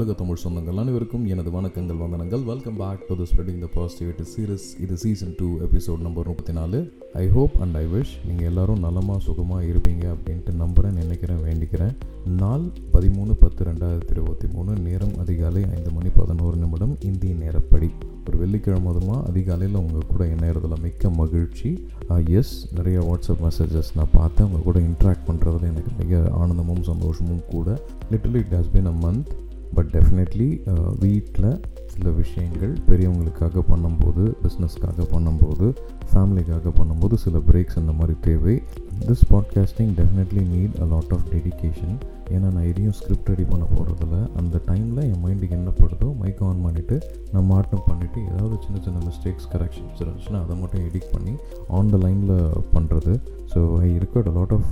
உலக தமிழ் சொந்தங்கள் அனைவருக்கும் எனது வணக்கங்கள் வந்தனங்கள். Welcome back to the spreading the positivity series இது சீசன் டூ எபிசோட் நம்பர் முப்பத்தி நாலு I hope and I wish நீங்கள் எல்லாரும் நலமாக சுகமாக இருப்பீங்க அப்படின்ட்டு நம்புகிறேன் நினைக்கிறேன் வேண்டிக்கிறேன். நாள் பதிமூணு பத்து ரெண்டாயிரத்தி இருபத்தி மூணு. நேரம் அதிகாலை ஐந்து மணி பதினோரு நிமிடம். இந்திய நேரப்படி. ஒரு வெள்ளிக்கிழமை அதிகாலையில் உங்கள் கூட இணையறதுல மிக்க மகிழ்ச்சி. எஸ் நிறைய வாட்ஸ்அப் மெசேஜஸ் நான் பார்த்தேன். உங்கள் கூட இன்ட்ராக்ட் பண்ணுறதுல எனக்கு மிக ஆனந்தமும் சந்தோஷமும் கூட. Literally it has been a month but definitely வீட்டில் சில விஷயங்கள் பெரியவங்களுக்காக பண்ணும்போது பிஸ்னஸ்க்காக பண்ணும்போது ஃபேமிலிக்காக பண்ணும்போது சில பிரேக்ஸ் இந்த மாதிரி தேவை. This podcasting definitely need a lot of dedication ஏன்னா நான் எதையும் ஸ்கிரிப்ட் ரெடி பண்ண போகிறதில்ல அந்த டைமில் என் மைண்டுக்கு என்ன படுதோ மைக் ஆன் பண்ணிவிட்டு நான் மாட்டம் பண்ணிவிட்டு ஏதாவது சின்ன சின்ன மிஸ்டேக்ஸ் கரெக்ஷன்ஸ் இருந்துச்சுன்னா அதை மட்டும் எடிட் பண்ணி ஆன் த லைனில் பண்ணுறது ஸோ ஐ இருக்க லாட் ஆஃப்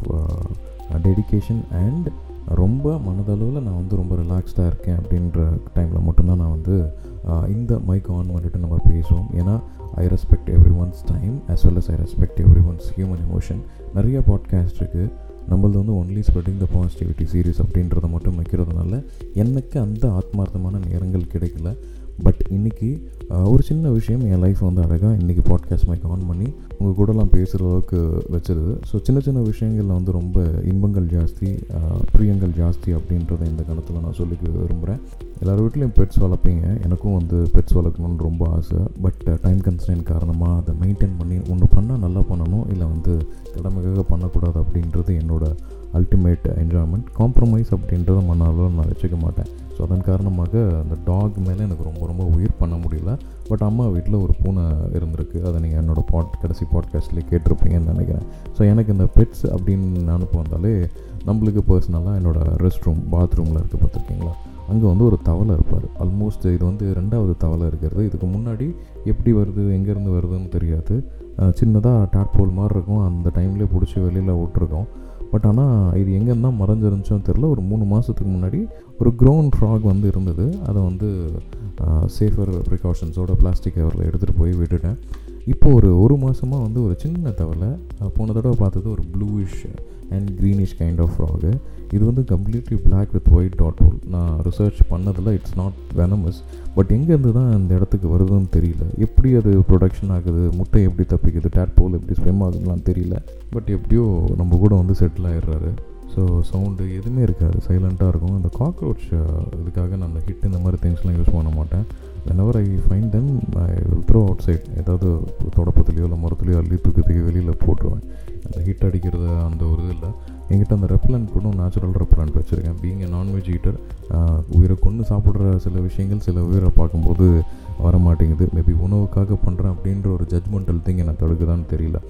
டெடிக்கேஷன் அண்ட் ரொம்ப மனதளவில் நான் வந்து ரொம்ப ரிலாக்ஸ்டாக இருக்கேன் அப்படின்ற டைமில் மட்டும்தான் நான் வந்து இந்த மைக் ஆன் பண்ணிட்டு நம்ம பேசுவோம். ஏன்னா I respect everyone's time as well as I respect everyone's human emotion நிறைய பாட்காஸ்ட் இருக்குது நம்மளது வந்து only spreading the positivity series அப்படின்றத மட்டும் வைக்கிறதுனால எனக்கு அந்த ஆத்மார்த்தமான நேரங்கள் கிடைக்கல. பட் இன்றைக்கி ஒரு சின்ன விஷயம் என் லைஃப் வந்து அழகாக இன்றைக்கி பாட்காஸ்ட் மைக் ஆன் பண்ணி உங்கள் கூடலாம் பேசுகிற அளவுக்கு வச்சிருது. ஸோ சின்ன சின்ன விஷயங்களில் வந்து ரொம்ப இன்பங்கள் ஜாஸ்தி பிரியங்கள் ஜாஸ்தி அப்படின்றத இந்த காலத்தில் நான் சொல்லிக்க விரும்புகிறேன் எல்லோரும் வீட்லேயும் பெட்ஸ் வளர்ப்பீங்க. எனக்கும் வந்து பெட்ஸ் வளர்க்கணுன்னு ரொம்ப ஆசை. பட் டைம் கன்ஸ்டன்ட் காரணமாக அதை மெயின்டைன் பண்ணி ஒன்று பண்ணால் நல்லா காம்ப்ரமைஸ் அப்படின்றத மண்ணாலும் நான் வச்சுக்க மாட்டேன். ஸோ அதன் காரணமாக அந்த டாக் மேலே எனக்கு ரொம்ப ரொம்ப உயிர் பண்ண முடியல. பட் அம்மா வீட்டில் ஒரு பூனை இருந்திருக்கு. அதை நீங்கள் என்னோடய பாட் கடைசி பாட்காஸ்ட்லேயே கேட்டிருப்பீங்கன்னு நினைக்கிறேன். ஸோ எனக்கு இந்த பெட்ஸ் அப்படின்னு நினப்பு வந்தாலே நம்மளுக்கு பர்சனலாக என்னோடய ரெஸ்ட் ரூம் பாத்ரூமில் இருக்குது பார்த்துருக்கீங்களா? அங்கே வந்து ஒரு தவளை இருப்பார். ஆல்மோஸ்ட் இது வந்து ரெண்டாவது தவளை இருக்கிறது. இதுக்கு முன்னாடி எப்படி வருது எங்கேருந்து வருதுன்னு தெரியாது. சின்னதாக டாட்போல் மாதிரி இருக்கும். அந்த டைம்லேயே பிடிச்சி வெளியில் விட்டுருக்கோம். பட் ஆனால் இது எங்கேருந்தா மறைஞ்சிருந்துச்சோன்னு தெரில ஒரு மூணு மாதத்துக்கு முன்னாடி ஒரு க்ரௌண்ட் ஃப்ராக் வந்து இருந்தது. அதை வந்து சேஃபர் ப்ரிகாஷன்ஸோட பிளாஸ்டிக் கவரில் எடுத்துகிட்டு போய் விட்டுட்டேன். இப்போ ஒரு ஒரு மாதமாக வந்து ஒரு சின்ன தவளை போன தடவை பார்த்தது ஒரு bluish and greenish kind of frog இது வந்து completely black with white dot whole நான் ரிசர்ச் பண்ணதில் இட்ஸ் நாட் வெனமஸ் பட் எங்கேருந்து தான் அந்த இடத்துக்கு வருதுன்னு தெரியல. எப்படி அது ப்ரொடக்ஷன் ஆகுது? முட்டை எப்படி தப்பிக்குது? டேட் போல் எப்படி ஸ்விம் ஆகுதுலாம் தெரியல. பட் எப்படியோ நம்ம கூட வந்து செட்டில் ஆகிடுறாரு ஸோ சவுண்டு எதுவுமே இருக்காது. சைலண்ட்டாக இருக்கும். அந்த காக்ரோச் இதுக்காக நான் அந்த ஹிட் இந்த மாதிரி திங்ஸ்லாம் யூஸ் பண்ண மாட்டேன். Whenever I find then I will throw outside ஏதாவது தொடப்பத்துலையோ இல்லை மரத்துலையோ அள்ளி தூக்கி தூக்கி வெளியில் போட்டுருவேன். அந்த ஹிட் அடிக்கிறது அந்த ஒரு இது இல்லை. என்கிட்ட அந்த ரெப்லண்ட் கூட நேச்சுரல் ரெப்லண்ட் வச்சுருக்கேன். Being a non veg eater உயிரை கொண்டு சாப்பிட்ற சில விஷயங்கள் சில உயிரை பார்க்கும்போது வர மாட்டேங்குது மேபி உணவுக்காக பண்ணுறேன் அப்படின்ற ஒரு ஜட்மெண்டல் திங் என்னை தடுக்குதான்னு தெரியல.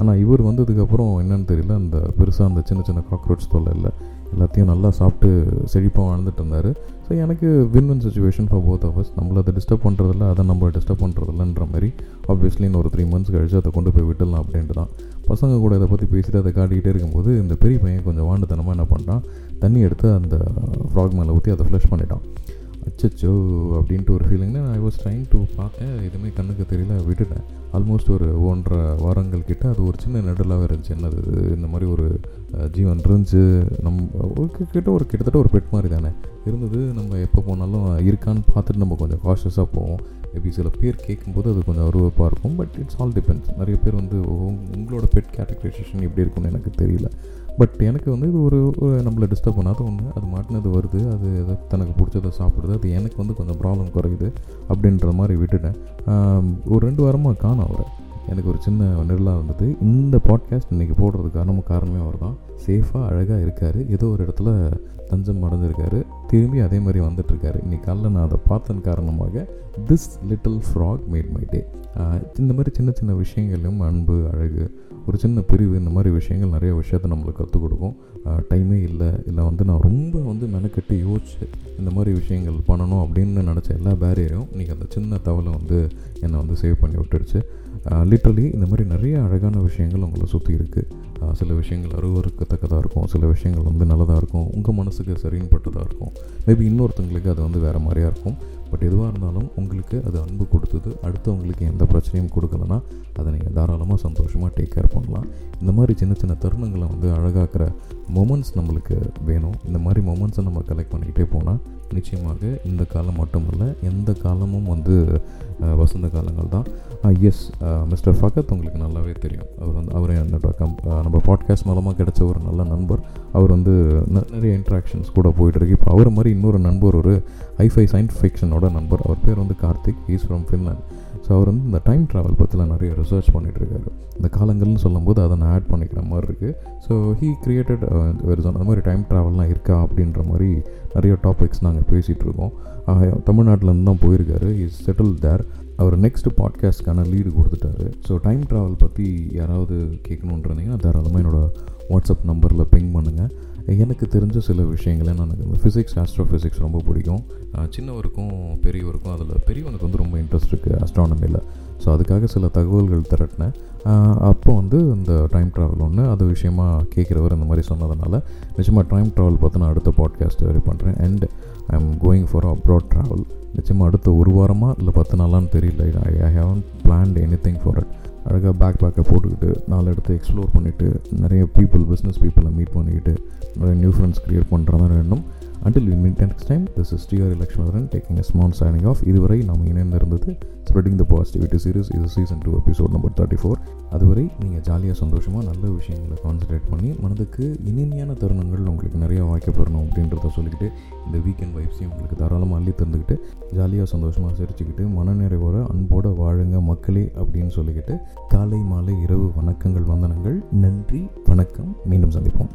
ஆனால் இவர் வந்ததுக்கப்புறம் என்னன்னு தெரியல. அந்த பெருசாக அந்த சின்ன சின்ன காக்ரோச் தொல்லை இல்லை. எல்லாத்தையும் நல்லா சாப்பிட்டு செழிப்பாக வாழ்ந்துட்டு இருந்தார். ஸோ எனக்கு win win situation for both of us நம்மளை அதை டிஸ்டர்ப் பண்ணுறதில்ல அதை நம்ம டிஸ்டர்ப் பண்ணுறதில்லன்ற மாதிரி ஆப்வியஸ்லி இன்னொரு த்ரீ மந்த்ஸ் கழிச்சு அதை கொண்டு போய் விட்டுடலாம் அப்படின்ட்டு தான். பசங்க கூட இதை பற்றி பேசிட்டு அதை காட்டிக்கிட்டே இருக்கும்போது இந்த பெரிய பையன் கொஞ்சம் வாண்டுத்தனமாக என்ன பண்ணுறான் தண்ணி எடுத்து அந்த ஃப்ராக் மேலே ஊற்றி அதை ஃப்ளஷ் பண்ணிட்டான். அச்சச்சோ அப்படின்ட்டு ஒரு ஃபீலிங்னா ஐ வாஸ் ட்ரைங் டு பார்த்தேன் எதுவுமே கண்ணுக்கு தெரியல விட்டுட்டேன். ஆல்மோஸ்ட் ஒரு ஒன்றரை வாரங்கள் கிட்ட அது ஒரு சின்ன நெடலாகவே இருந்துச்சு. என்னது இந்த மாதிரி ஒரு ஜீவன் இருந்துச்சு. நம்ம கிட்ட ஒரு கிட்டத்தட்ட ஒரு பெட் மாதிரி தானே. இருந்தது நம்ம எப்போ போனாலும் இருக்கான்னு பார்த்துட்டு நம்ம கொஞ்சம் காஷியஸாக போவோம். மேபி சில பேர் கேட்கும்போது அது கொஞ்சம் அருவப்பாக இருக்கும். பட் இட்ஸ் ஆல் டிபெண்ட்ஸ் நிறைய பேர் வந்து உங்களோட பெட் கேட்டகரைசேஷன் எப்படி இருக்குன்னு எனக்கு தெரியல. பட் எனக்கு வந்து இது ஒரு நம்மளை டிஸ்டர்ப் பண்ணாத ஒன்று அது மாட்டினது வருது. அது தனக்கு பிடிச்சதை சாப்பிடுது. அது எனக்கு வந்து கொஞ்சம் ப்ராப்ளம் குறையுது அப்படின்ற மாதிரி விட்டுட்டேன். ஒரு ரெண்டு வாரமாக காணும் அவரை. எனக்கு ஒரு சின்ன நெருளாக இருந்தது இந்த பாட்காஸ்ட் இன்றைக்கி போடுறதுக்கு காரணமும் காரணமே அவர் தான் சேஃபாக அழகாக இருக்கார். ஏதோ ஒரு இடத்துல தஞ்சம் அடைஞ்சிருக்காரு. திரும்பி அதே மாதிரி வந்துட்டுருக்காரு. இன்றைக்கி காலைல நான் அதை பார்த்தன் காரணமாக this little frog made my day இந்த மாதிரி சின்ன சின்ன விஷயங்களும் அன்பு அழகு ஒரு சின்ன பிரிவு இந்த மாதிரி விஷயங்கள் நிறைய விஷயத்த நம்மளுக்கு கற்றுக் கொடுக்கும். டைமே இல்லை. இல்லை வந்து நான் ரொம்ப கட்டி யோசிச்சு இந்த மாதிரி விஷயங்கள் பண்ணணும் அப்படின்னு நினச்ச எல்லா பேரியரும் இன்றைக்கி அந்த சின்ன தவளை வந்து என்னை வந்து சேவ் பண்ணி விட்டுடுச்சு. லிட்ரலி இந்த மாதிரி நிறைய அழகான விஷயங்கள் உங்களை சுற்றி இருக்குது சில விஷயங்கள் அருவறுக்கத்தக்கதாக இருக்கும் சில விஷயங்கள் வந்து நல்லதாக இருக்கும் உங்கள் மனசுக்கு சரின்னு பட்டதாக இருக்கும். மேபி இன்னொருத்தங்களுக்கு அது வந்து வேறு மாதிரியாக இருக்கும். பட் எதுவாக இருந்தாலும் உங்களுக்கு அது அன்பு கொடுத்தது அடுத்தவங்களுக்கு எந்த பிரச்சனையும் கொடுக்கலனா அதை நீங்கள் தாராளமாக சந்தோஷமாக டேக் கேர் பண்ணலாம். இந்த மாதிரி சின்ன சின்ன தருணங்களை வந்து அழகாக்கிற மொமெண்ட்ஸ் நம்மளுக்கு வேணும். இந்த மாதிரி மொமெண்ட்ஸை நம்ம கலெக்ட் பண்ணிக்கிட்டே போனால் நிச்சயமாக இந்த காலம் மட்டுமல்ல எந்த காலமும் வந்து வசந்த காலங்கள் தான். எஸ் மிஸ்டர் ஃபகத் உங்களுக்கு நல்லாவே தெரியும். அவர் வந்து அவர் என்னோட கம் நம்ம பாட்காஸ்ட் மூலமாக கிடைச்ச ஒரு நல்ல நண்பர். அவர் வந்து ந- நிறைய இன்ட்ராக்ஷன்ஸ் கூட போயிட்டுருக்கு இப்போ அவர் மாதிரி இன்னொரு நண்பர் ஒரு ஹைஃபை சயின்ஸ் ஃபிக்ஷனோட நண்பர். அவர் பேர் வந்து Karthik. Is from Finland so அவர் வந்து இந்த டைம் ட்ராவல் பற்றிலாம் நிறைய ரிசர்ச் பண்ணிகிட்ருக்காரு இந்த காலங்கள்னு சொல்லும்போது அதை நான் ஆட் பண்ணிக்கிற மாதிரி இருக்குது ஸோ ஹீ கிரியேட்டட் அந்த மாதிரி டைம் ட்ராவல்லாம் இருக்கா அப்படின்ற மாதிரி நிறைய டாபிக்ஸ் நாங்கள் பேசிகிட்ருக்கோம் தமிழ்நாட்டிலேருந்து தான் போயிருக்காரு. இஸ் செட்டில் தேர் அவர் நெக்ஸ்ட் பாட்காஸ்ட்க்கான லீடு கொடுத்துட்டாரு. ஸோ டைம் ட்ராவல் பற்றி யாராவது கேட்கணுன்றீங்கன்னா தாராளமாக என்னோட வாட்ஸ்அப் நம்பரில் பிங் பண்ணுங்கள் எனக்கு தெரிஞ்ச சில விஷயங்களை நான் எனக்கு ஃபிசிக்ஸ் ஆஸ்ட்ரோ ஃபிசிக்ஸ் ரொம்ப பிடிக்கும். சின்னவருக்கும் பெரியவருக்கும் அதில் பெரியவனுக்கு வந்து ரொம்ப இன்ட்ரெஸ்ட் இருக்குது ஆஸ்ட்ரானமியில் ஸோ அதுக்காக சில தகவல்கள் திரட்டினேன். அப்போ வந்து இந்த டைம் ட்ராவல் ஒன்று அது விஷயமா கேட்குறவர் இந்த மாதிரி சொன்னதுனால நிச்சயமாக டைம் ட்ராவல் பார்த்து நான் அடுத்த பாட்காஸ்ட் வரை பண்ணுறேன் and I am going for abroad travel நிச்சயமாக அடுத்த ஒரு வாரமாக இல்லை பத்து நாளான்னு தெரியல. I I haven't planned anything for it அழகாக பேக் பேக்கை போட்டுக்கிட்டு நாலு இடத்த எக்ஸ்ப்ளோர் பண்ணிவிட்டு நிறைய பீப்புள் பிஸ்னஸ் பீப்புளை மீட் பண்ணிக்கிட்டு நிறைய நியூ ஃப்ரெண்ட்ஸ் க்ரியேட் பண்ணுறதா வேண்டும் until we meet next time this is TR Lakshmatharan taking a small signing off இதுவரை நாம் இணைந்திருந்தது ஸ்ப்ரெடிங் த பாசிட்டிவிட்டி சீரிஸ் இது season two episode number thirty four அதுவரை நீங்கள் ஜாலியாக சந்தோஷமாக நல்ல விஷயங்களை கான்சன்ட்ரேட் பண்ணி மனதுக்கு இனிமையான தருணங்கள் உங்களுக்கு நிறைய வாய்க்கப்படணும் அப்படின்றத சொல்லிக்கிட்டு இந்த வீக்கெண்ட் வைப்ஸையும் உங்களுக்கு தாராளமாக அள்ளி தந்துக்கிட்டு ஜாலியாக சந்தோஷமாக சிரிச்சுக்கிட்டு மனநிறைவோட அன்போட வாழுங்க மக்களே அப்படின்னு சொல்லிக்கிட்டு காலை மாலை இரவு வணக்கங்கள் வந்தனங்கள். நன்றி வணக்கம். மீண்டும் சந்திப்போம்.